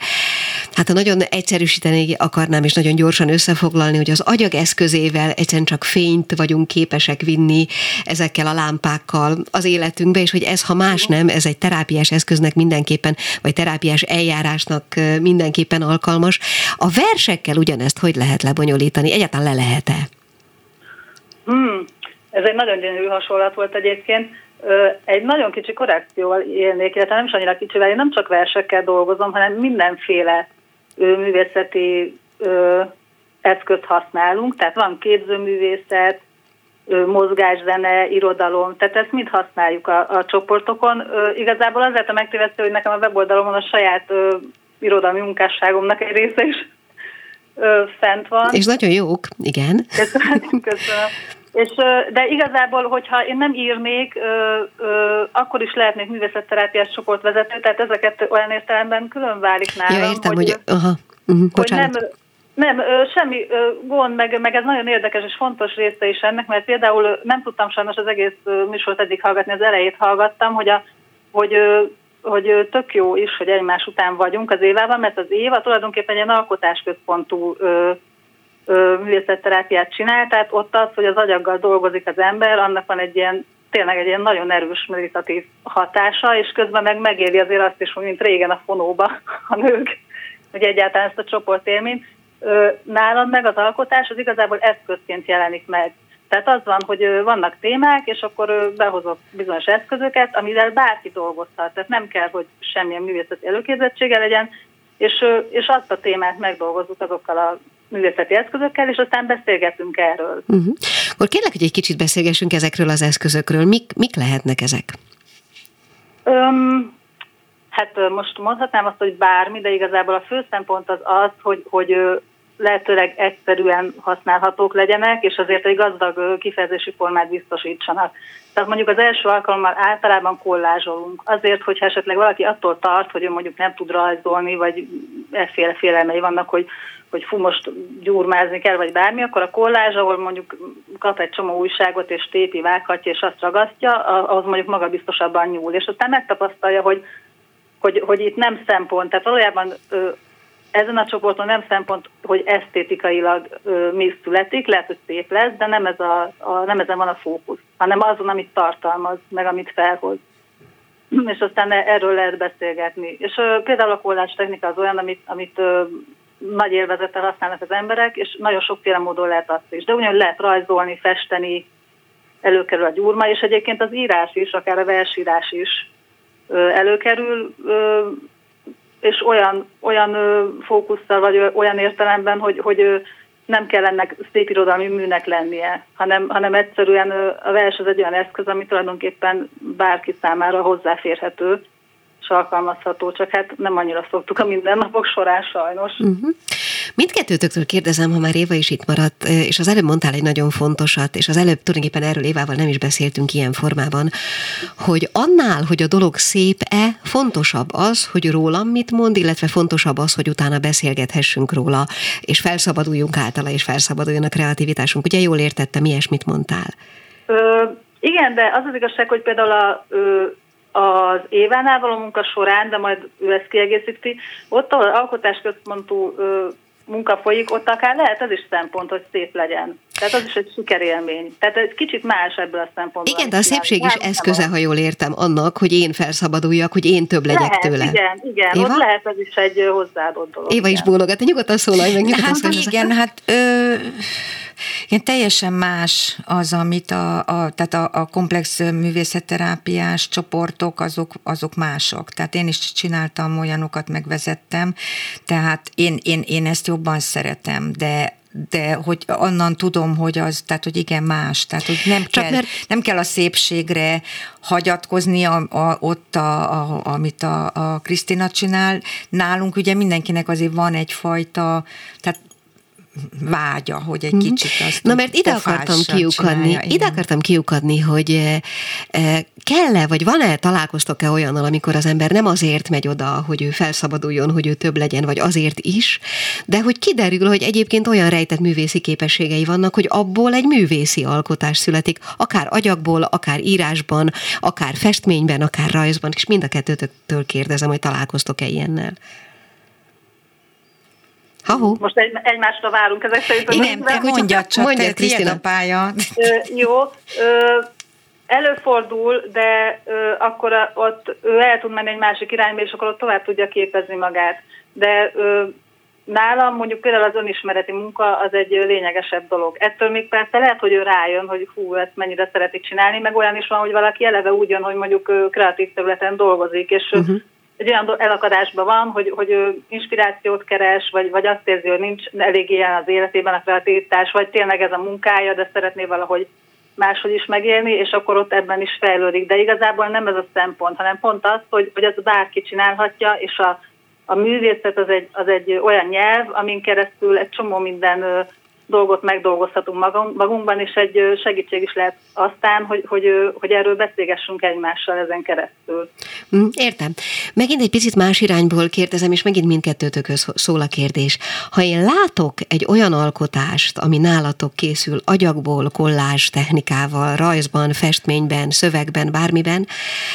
hát ha nagyon egyszerűsíteni akarnám, és nagyon gyorsan összefoglalni, hogy az agyag eszközével egyszerűen csak fényt vagyunk képesek vinni ezekkel a lámpákkal az életünkbe, és hogy ez, ha más nem, ez egy terápiás eszköznek mindenképpen, vagy terápiás eljárásnak mindenképpen alkalmas. A versekkel ugyanezt hogy lehet lebonyolítani? Egyáltalán le lehet-e? Hmm, ez egy nagyon gyönyörű hasonlat volt egyébként. Egy nagyon kicsi korrekcióval élnék, illetve nem is annyira kicsivel, én nem csak versekkel dolgozom, hanem mindenféle művészeti eszközt használunk, tehát van képzőművészet, mozgászene, irodalom, tehát ezt mind használjuk a, a csoportokon. Igazából azért a megtévesztő, hogy nekem a weboldalomon a saját irodalmi munkásságomnak egy része is fent van. És nagyon jók, igen. Köszönöm. köszönöm. És, de igazából, hogyha én nem írnék, akkor is lehetnék művészetterápiás csoportvezető, tehát ezeket olyan értelemben külön válik nálam. Ja, értem, hogy, hogy, aha, uh-huh, hogy nem, nem, semmi gond, meg, meg ez nagyon érdekes és fontos része is ennek, mert például nem tudtam sajnos az egész műsort eddig hallgatni, az elejét hallgattam, hogy, a, hogy, hogy tök jó is, hogy egymás után vagyunk az évában, mert az éva tulajdonképpen egy alkotásközpontú művészetterápiát csinál, tehát ott az, hogy az agyaggal dolgozik az ember, annak van egy ilyen tényleg egy ilyen nagyon erős meditatív hatása, és közben meg megéli azért azt is, mint régen a fonóba a nők, hogy egyáltalán ezt a csoportélményt. Nálad meg az alkotás az igazából eszközként jelenik meg. Tehát az van, hogy vannak témák, és akkor behozok bizonyos eszközöket, amivel bárki dolgozhat. Tehát nem kell, hogy semmilyen művészeti előképzettsége legyen, és, és azt a témát megdolgozzuk azokkal a művészeti eszközökkel, és aztán beszélgetünk erről. Uh-huh. Akkor kérlek, hogy egy kicsit beszélgessünk ezekről az eszközökről. Mik, mik lehetnek ezek? Um, hát most mondhatnám azt, hogy bármi, de igazából a fő szempont az az, hogy, hogy lehetőleg egyszerűen használhatók legyenek, és azért egy gazdag kifejezési formát biztosítsanak. Tehát mondjuk az első alkalommal általában kollázsolunk. Azért, hogyha esetleg valaki attól tart, hogy ő mondjuk nem tud rajzolni, vagy efféle félelmei vannak, hogy, hogy fú, most gyurmázni kell, vagy bármi, akkor a kollázs, ahol mondjuk kap egy csomó újságot, és tépi, vághatja, és azt ragasztja, az mondjuk magabiztosabban nyúl. És aztán megtapasztalja, hogy, hogy, hogy itt nem szempont. Tehát valójában ezen a csoporton nem szempont, hogy esztétikailag ö, mi születik, lehet, hogy szép lesz, de nem, ez a, a, nem ezen van a fókusz, hanem azon, amit tartalmaz, meg amit felhoz. És aztán erről lehet beszélgetni. És ö, például a kollás technika az olyan, amit, amit ö, nagy élvezettel használnak az emberek, és nagyon sokféle módon lehet azt is. De ugyanúgy lehet rajzolni, festeni, előkerül a gyurma, és egyébként az írás is, akár a versírás is előkerül, és olyan, olyan fókusszal, vagy olyan értelemben, hogy, hogy nem kell ennek szép irodalmi műnek lennie, hanem, hanem egyszerűen a vers az egy olyan eszköz, ami tulajdonképpen bárki számára hozzáférhető, és alkalmazható, csak hát nem annyira szoktuk a mindennapok során sajnos. Uh-huh. Mindkettőtöktől kérdezem, ha már Éva is itt maradt, és az előbb mondtál egy nagyon fontosat, és az előbb tulajdonképpen erről Évával nem is beszéltünk ilyen formában, hogy annál, hogy a dolog szép-e, fontosabb az, hogy rólam mit mond, illetve fontosabb az, hogy utána beszélgethessünk róla, és felszabaduljunk általa, és felszabaduljon a kreativitásunk. Ugye jól értettem, ilyesmit mondtál? Ö, igen, de az az igazság, hogy például a ö, az Évánál való munka során, de majd ő ezt kiegészíti, ott, ahol alkotásközpontú munka folyik, ott akár lehet ez is szempont, hogy szép legyen. Tehát az is egy sikerélmény. Tehát ez kicsit más ebből a szempontból. Igen, de a szépség is eszköze, ha jól értem, annak, hogy én felszabaduljak, hogy én több legyek lehet, tőle. Igen, igen, Éva? ott lehet ez is egy hozzáadott dolog. Éva is bólogat, nyugodtan szólalj meg, nyugodtan hát, Igen, hát ö, igen, teljesen más az, amit a, a, tehát a, a komplex művészetterápiás csoportok, azok, azok mások. Tehát én is csináltam olyanokat, megvezettem, tehát én, én, én ezt jobban szeretem, de de hogy onnan tudom, hogy az, tehát hogy igen, más, tehát hogy nem, Csak kell, mert... nem kell a szépségre hagyatkozni a, a, ott, a, a, amit a, a Krisztina csinál. Nálunk ugye mindenkinek azért van egyfajta, tehát vágya, hogy egy kicsit azt Na mert ide akartam kiukadni, ide akartam kiukadni, hogy kell-e, vagy van-e, találkoztok-e olyannal, amikor az ember nem azért megy oda, hogy ő felszabaduljon, hogy ő több legyen, vagy azért is, de hogy kiderül, hogy egyébként olyan rejtett művészi képességei vannak, hogy abból egy művészi alkotás születik, akár agyakból, akár írásban, akár festményben, akár rajzban, és mind a kettőtöktől kérdezem, hogy találkoztok-e ilyennel. Ha-ho. Most egy, egymásra várunk ezek szerint. Igen, te mondja csak, mondja, Krisztina. a pálya. Ö, jó, ö, előfordul, de ö, akkor a, ott ő el tud menni egy másik irányba, és akkor ott tovább tudja képezni magát. De ö, nálam mondjuk például az önismereti munka az egy lényegesebb dolog. Ettől még persze lehet, hogy ő rájön, hogy hú, ezt mennyire szeretik csinálni, meg olyan is van, hogy valaki eleve úgy jön, hogy mondjuk kreatív területen dolgozik, és uh-huh egy olyan elakadásban van, hogy, hogy ő inspirációt keres, vagy, vagy azt érzi, hogy nincs elég ilyen az életében a kreativitás, vagy tényleg ez a munkája, de szeretné valahogy máshogy is megélni, és akkor ott ebben is fejlődik. De igazából nem ez a szempont, hanem pont az, hogy, hogy ez bárki csinálhatja, és a, a művészet az egy, az egy olyan nyelv, amin keresztül egy csomó minden dolgot megdolgozhatunk magunkban, és egy segítség is lehet aztán, hogy, hogy, hogy erről beszélgessünk egymással ezen keresztül. Mm, értem. Megint egy picit más irányból kérdezem, és megint mindkettőtökhöz szól a kérdés. Ha én látok egy olyan alkotást, ami nálatok készül agyagból, kollás technikával, rajzban, festményben, szövegben, bármiben,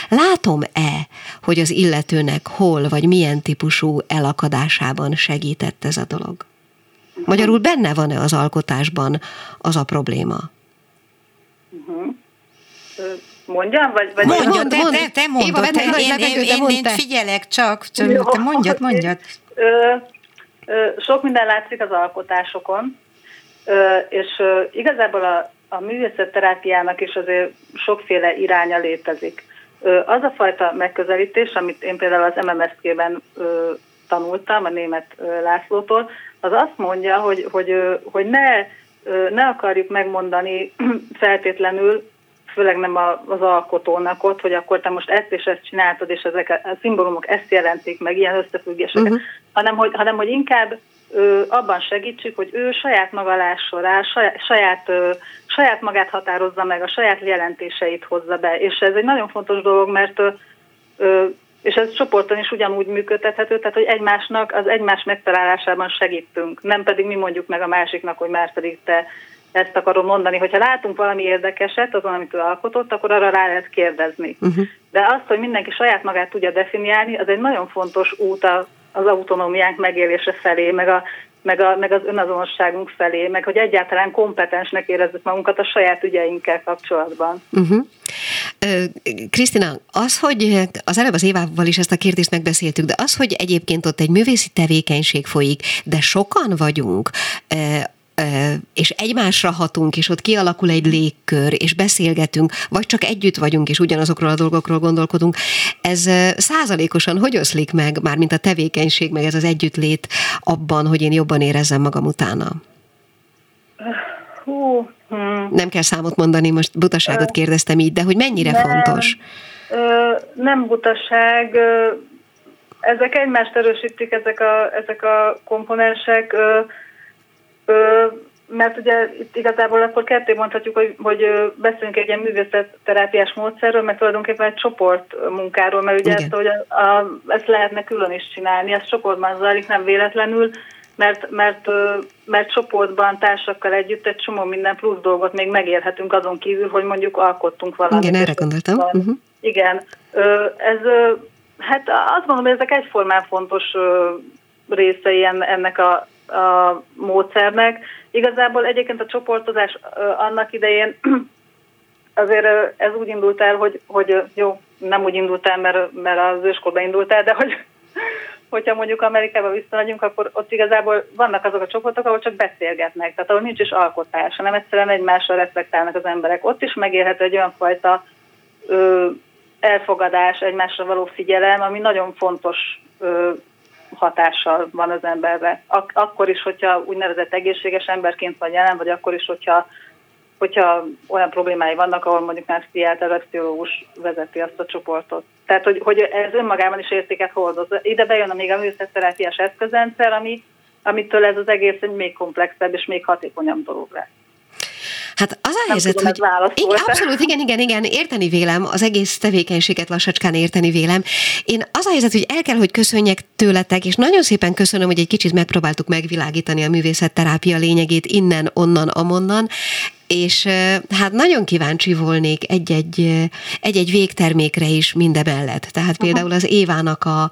látom-e, hogy az illetőnek hol vagy milyen típusú elakadásában segített ez a dolog? Magyarul benne van-e az alkotásban az a probléma? Uh-huh. Mondjam? Vagy, vagy mondjad, mond, te, te, te mondod, Éva, te, én, én, én, én figyelek csak, csak Jó, te mondjad, mondjad. Ö, ö, sok minden látszik az alkotásokon, ö, és ö, igazából a, a művészetterápiának is azért sokféle iránya létezik. Ö, az a fajta megközelítés, amit én például az MMSZK-ben tanultam, a német Lászlótól, az azt mondja, hogy, hogy, hogy ne, ne akarjuk megmondani feltétlenül, főleg nem az alkotónak ott, hogy akkor te most ezt és ezt csináltad, és ezek a szimbólumok ezt jelentik meg, ilyen összefüggéseket, uh-huh. hanem, hogy, hanem hogy inkább ö, abban segítsük, hogy ő saját maga lásson rá, saját, saját, ö, saját magát határozza meg, a saját jelentéseit hozza be. És ez egy nagyon fontos dolog, mert ö, és ez csoporton is ugyanúgy működtethető, tehát hogy egymásnak az egymás megtalálásában segítünk, nem pedig mi mondjuk meg a másiknak, hogy már pedig te ezt akarom mondani, hogyha látunk valami érdekeset azon, amit ő alkotott, akkor arra rá lehet kérdezni. Uh-huh. De azt, hogy mindenki saját magát tudja definiálni, az egy nagyon fontos út az autonómiánk megélése felé, meg a meg, a, meg az önazonosságunk felé, meg hogy egyáltalán kompetensnek érezzük magunkat a saját ügyeinkkel kapcsolatban. Uh-huh. Az, hogy az előbb az Évával is ezt a kérdést megbeszéltük, de az, hogy egyébként ott egy művészi tevékenység folyik, de sokan vagyunk, és egymásra hatunk, és ott kialakul egy légkör, és beszélgetünk, vagy csak együtt vagyunk, és ugyanazokról a dolgokról gondolkodunk, ez százalékosan hogy oszlik meg, mármint a tevékenység, meg ez az együttlét abban, hogy én jobban érezzem magam utána? Hú, hmm. Nem kell számot mondani, most butaságot kérdeztem így, de hogy mennyire nem, fontos? Ö, nem butaság, ö, ezek egymást erősítik, ezek a, ezek a komponensek. Ö, mert ugye itt igazából akkor ketté mondhatjuk, hogy, hogy beszélünk egy ilyen művészetterápiás módszerről, mert tulajdonképpen egy csoport munkáról, mert ugye ezt, hogy a, a, ezt lehetne külön is csinálni, ez csoportban zajlik, nem véletlenül, mert, mert, mert csoportban, társakkal együtt egy csomó minden plusz dolgot még megélhetünk azon kívül, hogy mondjuk alkottunk valamit. Igen, erre gondoltam. Uh-huh. Igen, ez, hát azt mondom, hogy ezek egyformán fontos részei ennek a a módszernek. Igazából egyébként a csoportozás annak idején azért ez úgy indult el, hogy, hogy jó, nem úgy indult el, mert, mert az őskorban indult el, de hogy hogyha mondjuk Amerikába visszamegyünk, akkor ott igazából vannak azok a csoportok, ahol csak beszélgetnek, tehát ahol nincs is alkotás, hanem egyszerűen egymásra reflektálnak az emberek. Ott is megélhető egy olyan fajta ö, elfogadás, egymásra való figyelem, ami nagyon fontos ö, hatással van az emberre. Ak- akkor is, hogyha úgynevezett egészséges emberként van jelen, vagy akkor is, hogyha, hogyha olyan problémái vannak, ahol mondjuk már pszichiáter vagy pszichológus vezeti azt a csoportot. Tehát, hogy, hogy ez önmagában is értéket hordoz. Ide bejön még a műszerterápiás eszközrendszer, ami amitől ez az egész egy még komplexebb és még hatékonyabb dolog lesz. Hát az a helyzet, hogy... Igen, abszolút, igen, igen, igen, érteni vélem, az egész tevékenységet lassacskán érteni vélem. Én az a helyzet, hogy el kell, hogy köszönjek tőletek, és nagyon szépen köszönöm, hogy egy kicsit megpróbáltuk megvilágítani a művészetterápia lényegét innen, onnan, amonnan és hát nagyon kíváncsi volnék egy-egy, egy-egy végtermékre is mindemellett. Tehát Aha. például az Évának a,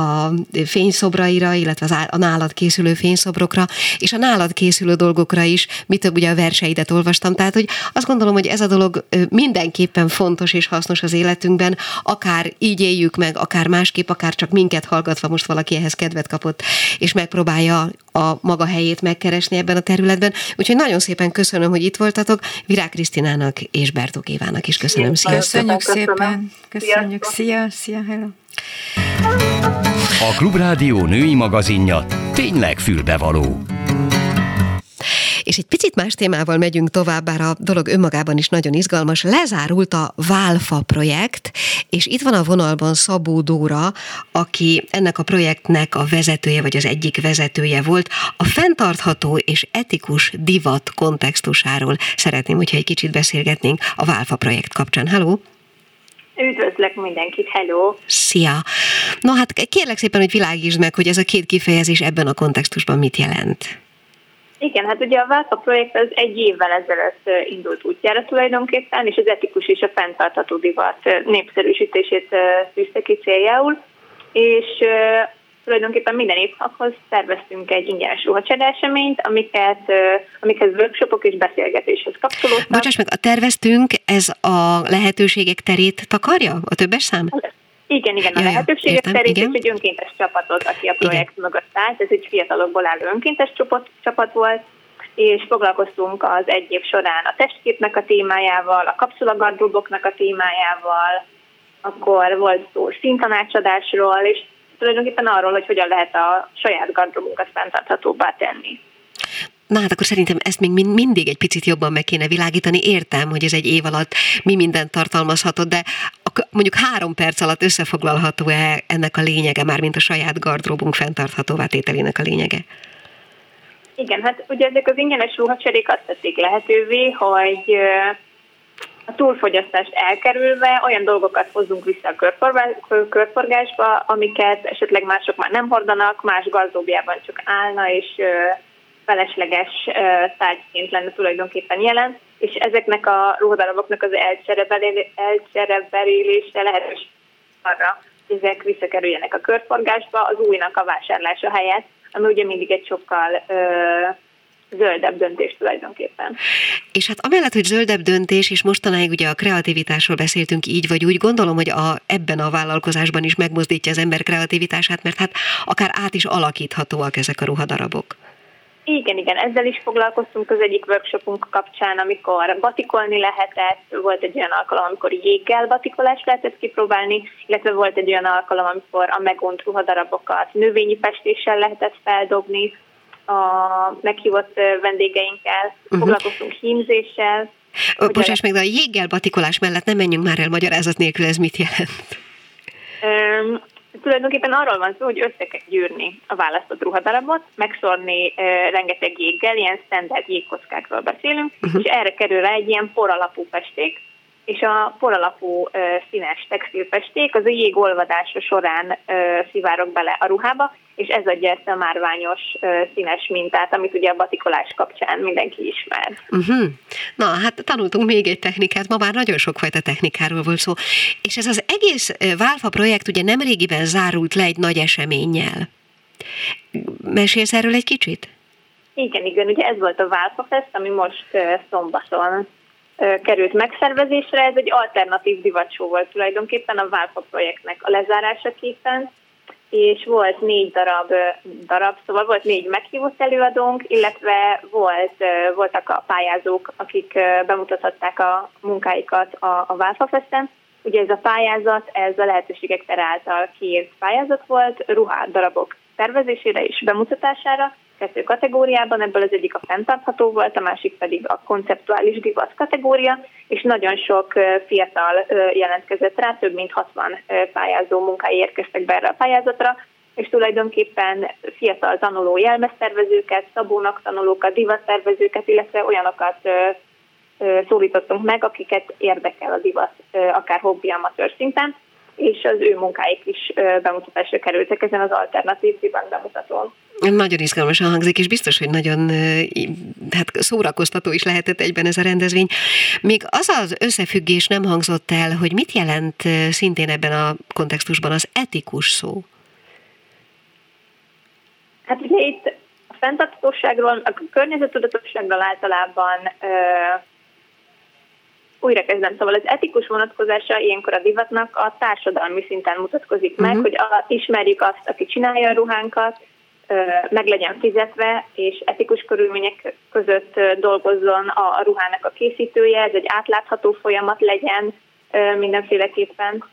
a fényszobraira, illetve az a nálad készülő fényszobrokra, és a nálad készülő dolgokra is, mi több ugye a verseidet olvastam, tehát hogy azt gondolom, hogy ez a dolog mindenképpen fontos és hasznos az életünkben, akár így éljük meg, akár másképp, akár csak minket hallgatva most valaki ehhez kedvet kapott, és megpróbálja a maga helyét megkeresni ebben a területben. Úgyhogy nagyon szépen köszönöm, hogy itt voltatok. Virág Krisztinának és Bertók Évának is köszönöm. Szia. Köszönjük szépen. Köszönjük. Szia, szia, hello. A Klubrádió női magazinja tényleg fülbevaló. És egy picit más témával megyünk tovább, bár a dolog önmagában is nagyon izgalmas. Lezárult a Válfa projekt, és itt van a vonalban Szabó Dóra, aki ennek a projektnek a vezetője, vagy az egyik vezetője volt. A fenntartható és etikus divat kontextusáról szeretném, hogyha egy kicsit beszélgetnénk a Válfa projekt kapcsán. Hello! Üdvözlök mindenkit, hello! Szia! No hát kérlek szépen, hogy világítsd meg, hogy ez a két kifejezés ebben a kontextusban mit jelent. Igen, hát ugye a Válfa projekt az egy évvel ezelőtt indult útjára tulajdonképpen, és az etikus és a fenntartható divat népszerűsítését tűzte ki céljául, és tulajdonképpen minden évszakhoz szerveztünk egy ingyenes ruhacsere eseményt, amiket, amikhez workshopok és beszélgetéshez kapcsolódtak. Bocsáss meg, a terveztünk, ez a lehetőségek terét takarja, a többes szám? Igen, igen, a ja, lehetőségek terét, és egy önkéntes csapatot, aki a projekt igen. mögött állt. Ez egy fiatalokból álló önkéntes csapat, csapat volt, és foglalkoztunk az egy év során a testképnek a témájával, a kapszulagardróboknak a témájával, akkor volt szó színtanácsadásról, és tulajdonképpen arról, hogy hogyan lehet a saját gardróbunkat fenntarthatóbbá tenni. Na hát akkor szerintem ezt még mindig egy picit jobban meg kéne világítani. Értem, hogy ez egy év alatt mi mindent tartalmazhatott, de mondjuk három perc alatt összefoglalható-e ennek a lényege, már mint a saját gardróbunk fenntarthatóvá tételének a lényege? Igen, hát ugye ezek az ingyenes ruhacserék azt tették lehetővé, hogy a túlfogyasztást elkerülve olyan dolgokat hozzunk vissza a körforgásba, amiket esetleg mások már nem hordanak, más gazdóbjában csak állna, és felesleges tárgyként lenne tulajdonképpen jelen, és ezeknek a ruhadaraboknak az elcserebelése lehetőség arra, hogy ezek visszakerüljenek a körforgásba, az újnak a vásárlása helyett, ami ugye mindig egy sokkal ö, zöldebb döntés tulajdonképpen. És hát amellett, hogy zöldebb döntés, és mostanáig ugye a kreativitásról beszéltünk így vagy úgy, gondolom, hogy a, ebben a vállalkozásban is megmozdítja az ember kreativitását, mert hát akár át is alakíthatóak ezek a ruhadarabok. Igen, igen, ezzel is foglalkoztunk az egyik workshopunk kapcsán, amikor batikolni lehetett, volt egy olyan alkalom, amikor jéggel batikolást lehetett kipróbálni, illetve volt egy olyan alkalom, amikor a megont ruhadarabokat növényi festéssel lehetett feldobni a meghívott vendégeinkkel, uh-huh. foglalkoztunk hímzéssel. Bocsáss meg, de a jéggel batikolás mellett nem menjünk már el magyarázat nélkül, ez mit jelent? Tulajdonképpen arról van szó, hogy össze kell gyűrni a választott ruhadarabot, megszórni e, rengeteg jéggel, ilyen standard jégkockákról beszélünk, uh-huh. és erre kerül rá egy ilyen poralapú festék, és a poralapú e, színes textilfesték az a jég olvadása során e, szivárok bele a ruhába, és ez adja ezt a márványos színes mintát, amit ugye a batikolás kapcsán mindenki ismer. Uh-huh. Na, hát tanultunk még egy technikát, ma már nagyon sokfajta technikáról volt szó. És ez az egész Válfa projekt ugye nem régiben zárult le egy nagy eseménnyel. Mesélsz erről egy kicsit? Igen, igen, ugye ez volt a Válfa Fest, ami most szombaton került megszervezésre. Ez egy alternatív divatsó volt tulajdonképpen a Válfa projektnek a lezárásaképpen és volt négy darab, darab, szóval volt négy meghívott előadónk, illetve volt, voltak a pályázók, akik bemutathatták a munkáikat a, a Válfa Festen. Ugye ez a pályázat, ez a lehetőségek ter által kiírt pályázat volt, ruhá darabok tervezésére és bemutatására, kettő kategóriában, ebből az egyik a fenntartható volt, a másik pedig a konceptuális divat kategória, és nagyon sok fiatal jelentkezett rá, több mint 60 pályázó munkái érkeztek be erre a pályázatra, és tulajdonképpen fiatal tanuló jelmeztervezőket, szabónak tanulókat, divattervezőket, illetve olyanokat szólítottunk meg, akiket érdekel a divat, akár hobbi amatőr szinten, és az ő munkáik is bemutatásra kerültek ezen az alternatív divat bemutatón. Nagyon izgalmasan hangzik, és biztos, hogy nagyon hát szórakoztató is lehetett egyben ez a rendezvény. Még az az összefüggés nem hangzott el, hogy mit jelent szintén ebben a kontextusban az etikus szó? Hát ugye itt a fenntarthatóságról, a környezettudatosságról általában újra kezdem. Szóval az etikus vonatkozása ilyenkor a divatnak a társadalmi szinten mutatkozik meg, uh-huh. hogy a, ismerjük azt, aki csinálja a ruhánkat, meg legyen fizetve, és etikus körülmények között dolgozzon a ruhának a készítője, ez egy átlátható folyamat legyen mindenféleképpen.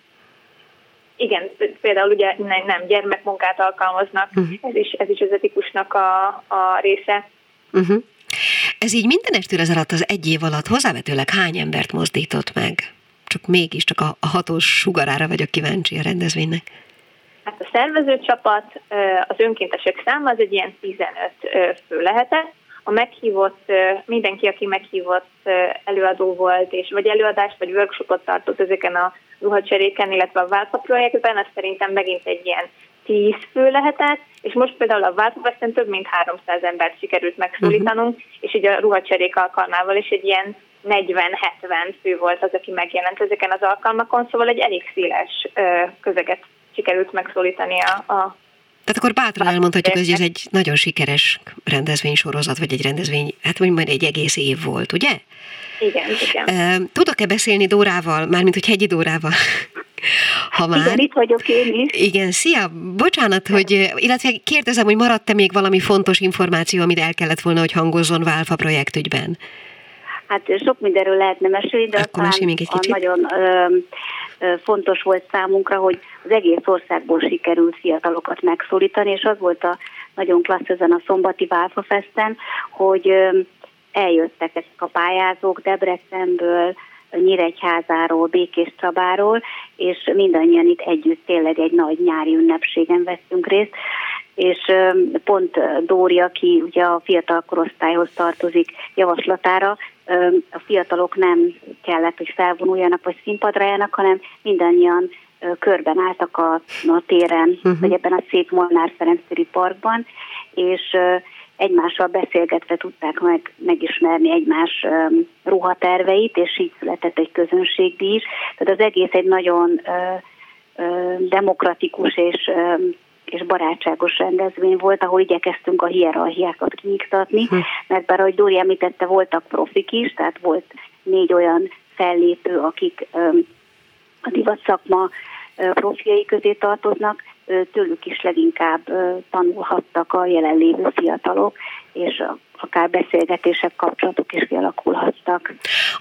Igen, például ugye nem gyermekmunkát alkalmaznak, uh-huh. ez, is, ez is az etikusnak a, a része. Uh-huh. Ez így mindenestől ez alatt az egy év alatt hozzávetőleg hány embert mozdított meg? Csak mégis csak a, a hatós sugarára vagyok kíváncsi a rendezvénynek. Hát a szervezőcsapat, az önkéntesek száma az egy ilyen 15 fő lehetett. A meghívott, mindenki, aki meghívott előadó volt, és vagy előadást, vagy workshopot tartott ezeken a ruhacseréken, illetve a Válfa projektben, az szerintem megint egy ilyen 10 fő lehetett, és most például a Válfavesten több mint 300 embert sikerült megszólítanunk, uh-huh. és így a ruhacserék alkalmával is egy ilyen 40-70 fő volt az, aki megjelent ezeken az alkalmakon, szóval egy elég széles közeget sikerült megszólítani a, a tehát akkor bátran elmondhatjuk, hogy ez egy nagyon sikeres rendezvénysorozat, vagy egy rendezvény, hát mondjuk egy egész év volt, ugye? Igen, igen. Tudok-e beszélni Dórával, mármint hogy Hegyi Dórával? Ha már. Igen, itt vagyok én is. Igen, szia! Bocsánat, hogy, illetve kérdezem, hogy maradt-e még valami fontos információ, amit el kellett volna, hogy hangozzon Válfa projektügyben? Hát sok mindenről lehetne mesélni, de Akkor még egy kicsit. nagyon ö, ö, fontos volt számunkra, hogy az egész országból sikerült fiatalokat megszólítani, és az volt a nagyon klassz ezen a szombati Válfa Festen, hogy eljöttek ezek a pályázók Debrecenből, Nyíregyházáról, Békés Csabáról, és mindannyian itt együtt tényleg egy nagy nyári ünnepségen vettünk részt, és pont Dóri, aki ugye a fiatal korosztályhoz tartozik javaslatára, a fiatalok nem kellett, hogy felvonuljanak vagy színpadra álljanak, hanem mindannyian körben álltak a, a téren, uh-huh. vagy ebben a szép Molnár Ferenctéri parkban, és egymással beszélgetve tudták meg, megismerni egymás um, ruhaterveit, és így született egy közönségdíj is. Tehát az egész egy nagyon uh, uh, demokratikus és um, és barátságos rendezvény volt, ahol igyekeztünk a hierarchiákat kiiktatni, hm. mert bár ahogy Dóri említette, voltak profik is, tehát volt négy olyan fellépő, akik a divat szakma profiai közé tartoznak, tőlük is leginkább tanulhattak a jelenlévő fiatalok, és akár beszélgetések, kapcsolatok is kialakulhattak.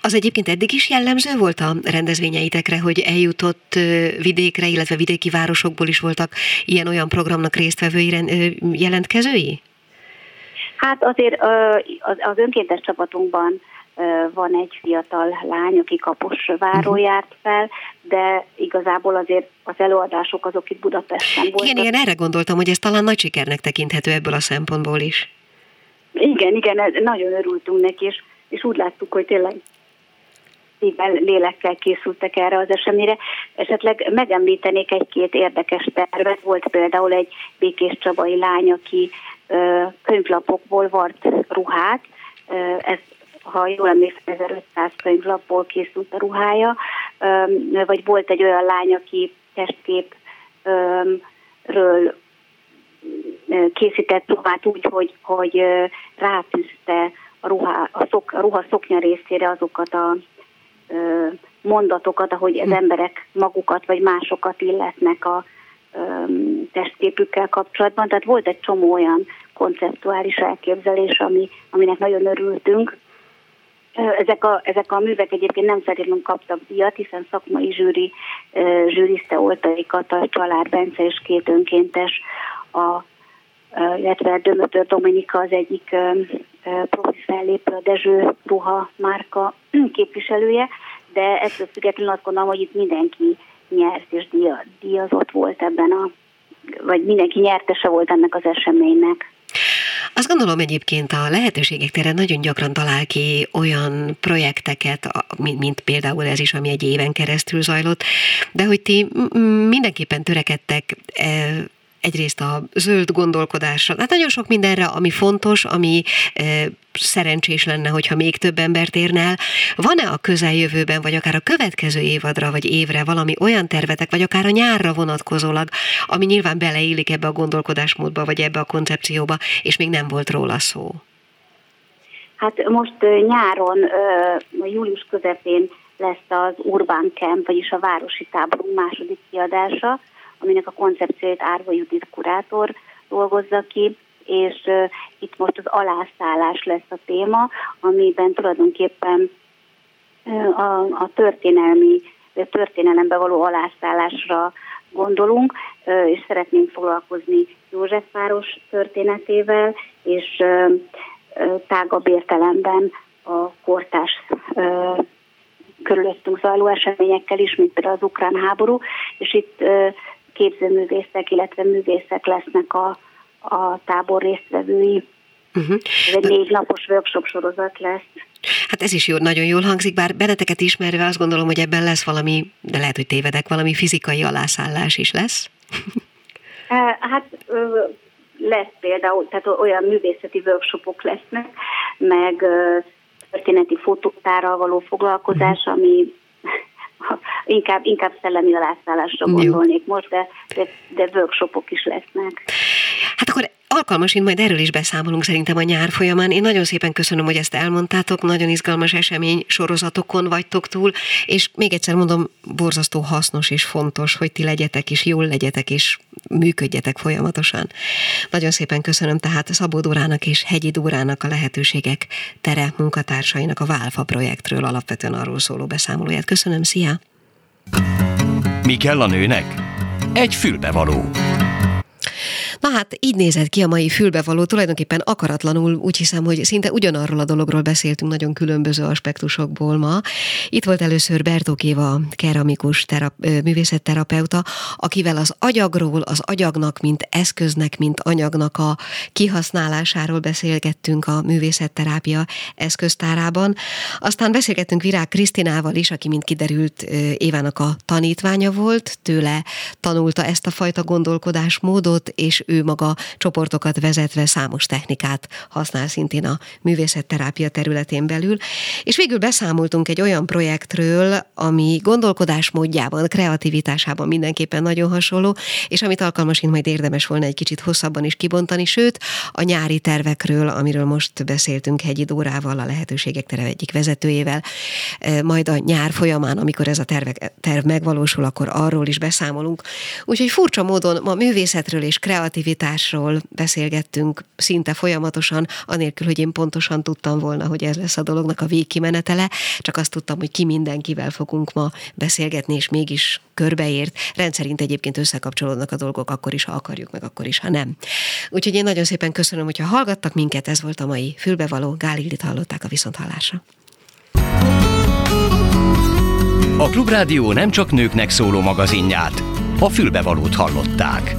Az egyébként eddig is jellemző volt a rendezvényeitekre, hogy eljutott vidékre, illetve vidéki városokból is voltak ilyen-olyan programnak résztvevői jelentkezői? Hát azért az önkéntes csapatunkban van egy fiatal lány, aki Kaposváról uh-huh. járt fel, de igazából azért az előadások azok itt Budapesten voltak. Igen, igen, erre gondoltam, hogy ez talán nagy sikernek tekinthető ebből a szempontból is. Igen, igen, nagyon örültünk neki, és, és úgy láttuk, hogy tényleg szívvel, lélekkel készültek erre az eseményre. Esetleg megemlítenék egy-két érdekes tervet. Volt például egy Békés Csabai lány, aki könyvlapokból vart ruhát, ez ha jól emlékszem, 1500 könyvlapból készült a ruhája, vagy volt egy olyan lány, aki testképről készített ruhát úgy, hogy, hogy rátűzte a ruha, a, szok, a ruha szoknya részére azokat a mondatokat, ahogy az hm. emberek magukat vagy másokat illetnek a testképükkel kapcsolatban. Tehát volt egy csomó olyan konceptuális elképzelés, ami, aminek nagyon örültünk. Ezek a, ezek a művek egyébként nem feltétlenül kaptak díjat, hiszen szakmai zsűri, zsűrizte Oltai Kata, Család Bence és két önkéntes, a, illetve Dömötör Dominika az egyik profi fellépő, a Dezső Ruha márka képviselője, de ettől függetlenül azt gondolom, hogy itt mindenki nyert és díjazott volt ebben a vagy mindenki nyertese volt ennek az eseménynek. Azt gondolom egyébként a lehetőségek terén nagyon gyakran talál ki olyan projekteket, mint, mint például ez is, ami egy éven keresztül zajlott, de hogy ti mindenképpen törekedtek e, egyrészt a zöld gondolkodásra, hát nagyon sok mindenre, ami fontos, ami szerencsés lenne, hogyha még több embert érne el. Van-e a közeljövőben, vagy akár a következő évadra, vagy évre valami olyan tervetek, vagy akár a nyárra vonatkozólag, ami nyilván beleillik ebbe a gondolkodásmódba, vagy ebbe a koncepcióba, és még nem volt róla szó? Hát most nyáron, július közepén lesz az Urban Camp, vagyis a Városi Táborunk második kiadása, aminek a koncepcióját Árva Judit kurátor dolgozza ki, és uh, itt most az alászállás lesz a téma, amiben tulajdonképpen uh, a, a történelmi, a történelembe való alászállásra gondolunk, uh, és szeretnénk foglalkozni Józsefváros történetével, és tágabb értelemben a kortás körülöttünk zajló eseményekkel is, mint például az ukrán háború, és itt képzőművészek, illetve művészek lesznek a, a tábor résztvevői. Uh-huh. Ez egy négy napos workshop sorozat lesz. Hát ez is jó, nagyon jól hangzik, bár benneteket ismerve azt gondolom, hogy ebben lesz valami, de lehet, hogy tévedek, valami fizikai alászállás is lesz. hát lesz például, tehát olyan művészeti workshopok lesznek, meg történeti fotótárral való foglalkozás, uh-huh. ami inkább, inkább szellemi alászállásra gondolnék most, de, de, de workshopok is lesznek. Hát akkor alkalmasint majd erről is beszámolunk szerintem a nyár folyamán. Én nagyon szépen köszönöm, hogy ezt elmondtátok, nagyon izgalmas esemény sorozatokon vagytok túl, és még egyszer mondom, borzasztó hasznos és fontos, hogy ti legyetek és jól legyetek és működjetek folyamatosan. Nagyon szépen köszönöm tehát Szabó Dórának és Hegyi Dórának a lehetőségek tere munkatársainak a Válfa projektről alapvetően arról szóló beszámolóját. Köszönöm, szia! Mi kell a nőnek? Egy fülbevaló. Na hát így nézett ki a mai fülbevaló, tulajdonképpen akaratlanul úgy hiszem, hogy szinte ugyanarról a dologról beszéltünk nagyon különböző aspektusokból ma. Itt volt először Bertók Éva, keramikus terap- művészetterapeuta, akivel az agyagról, az agyagnak, mint eszköznek, mint anyagnak a kihasználásáról beszélgettünk a művészetterápia eszköztárában. Aztán beszélgettünk Virág Krisztinával is, aki, mint kiderült, Évának a tanítványa volt, tőle tanulta ezt a fajta gondolkodásmódot, és ő maga csoportokat vezetve számos technikát használ szintén a művészetterápia területén belül. És végül beszámoltunk egy olyan projektről, ami gondolkodásmódjában, kreativitásában mindenképpen nagyon hasonló, és amit alkalmasint majd érdemes volna egy kicsit hosszabban is kibontani, sőt, a nyári tervekről, amiről most beszéltünk Hegyi Dórával, a lehetőségek terve egyik vezetőjével, e, majd a nyár folyamán, amikor ez a tervek, terv megvalósul, akkor arról is beszámolunk. Úgyhogy furcsa módon ma művészetről és kreativitásról kreativitásról beszélgettünk szinte folyamatosan, anélkül, hogy én pontosan tudtam volna, hogy ez lesz a dolognak a végkimenetele, csak azt tudtam, hogy ki mindenkivel fogunk ma beszélgetni, és mégis körbeért. Rendszerint egyébként összekapcsolódnak a dolgok, akkor is, ha akarjuk, meg akkor is, ha nem. Úgyhogy én nagyon szépen köszönöm, hogyha hallgattak minket, ez volt a mai fülbevaló. Gálildit hallották a viszonthallásra. A Klubrádió nem csak nőknek szóló magazinját, a fülbevalót hallották.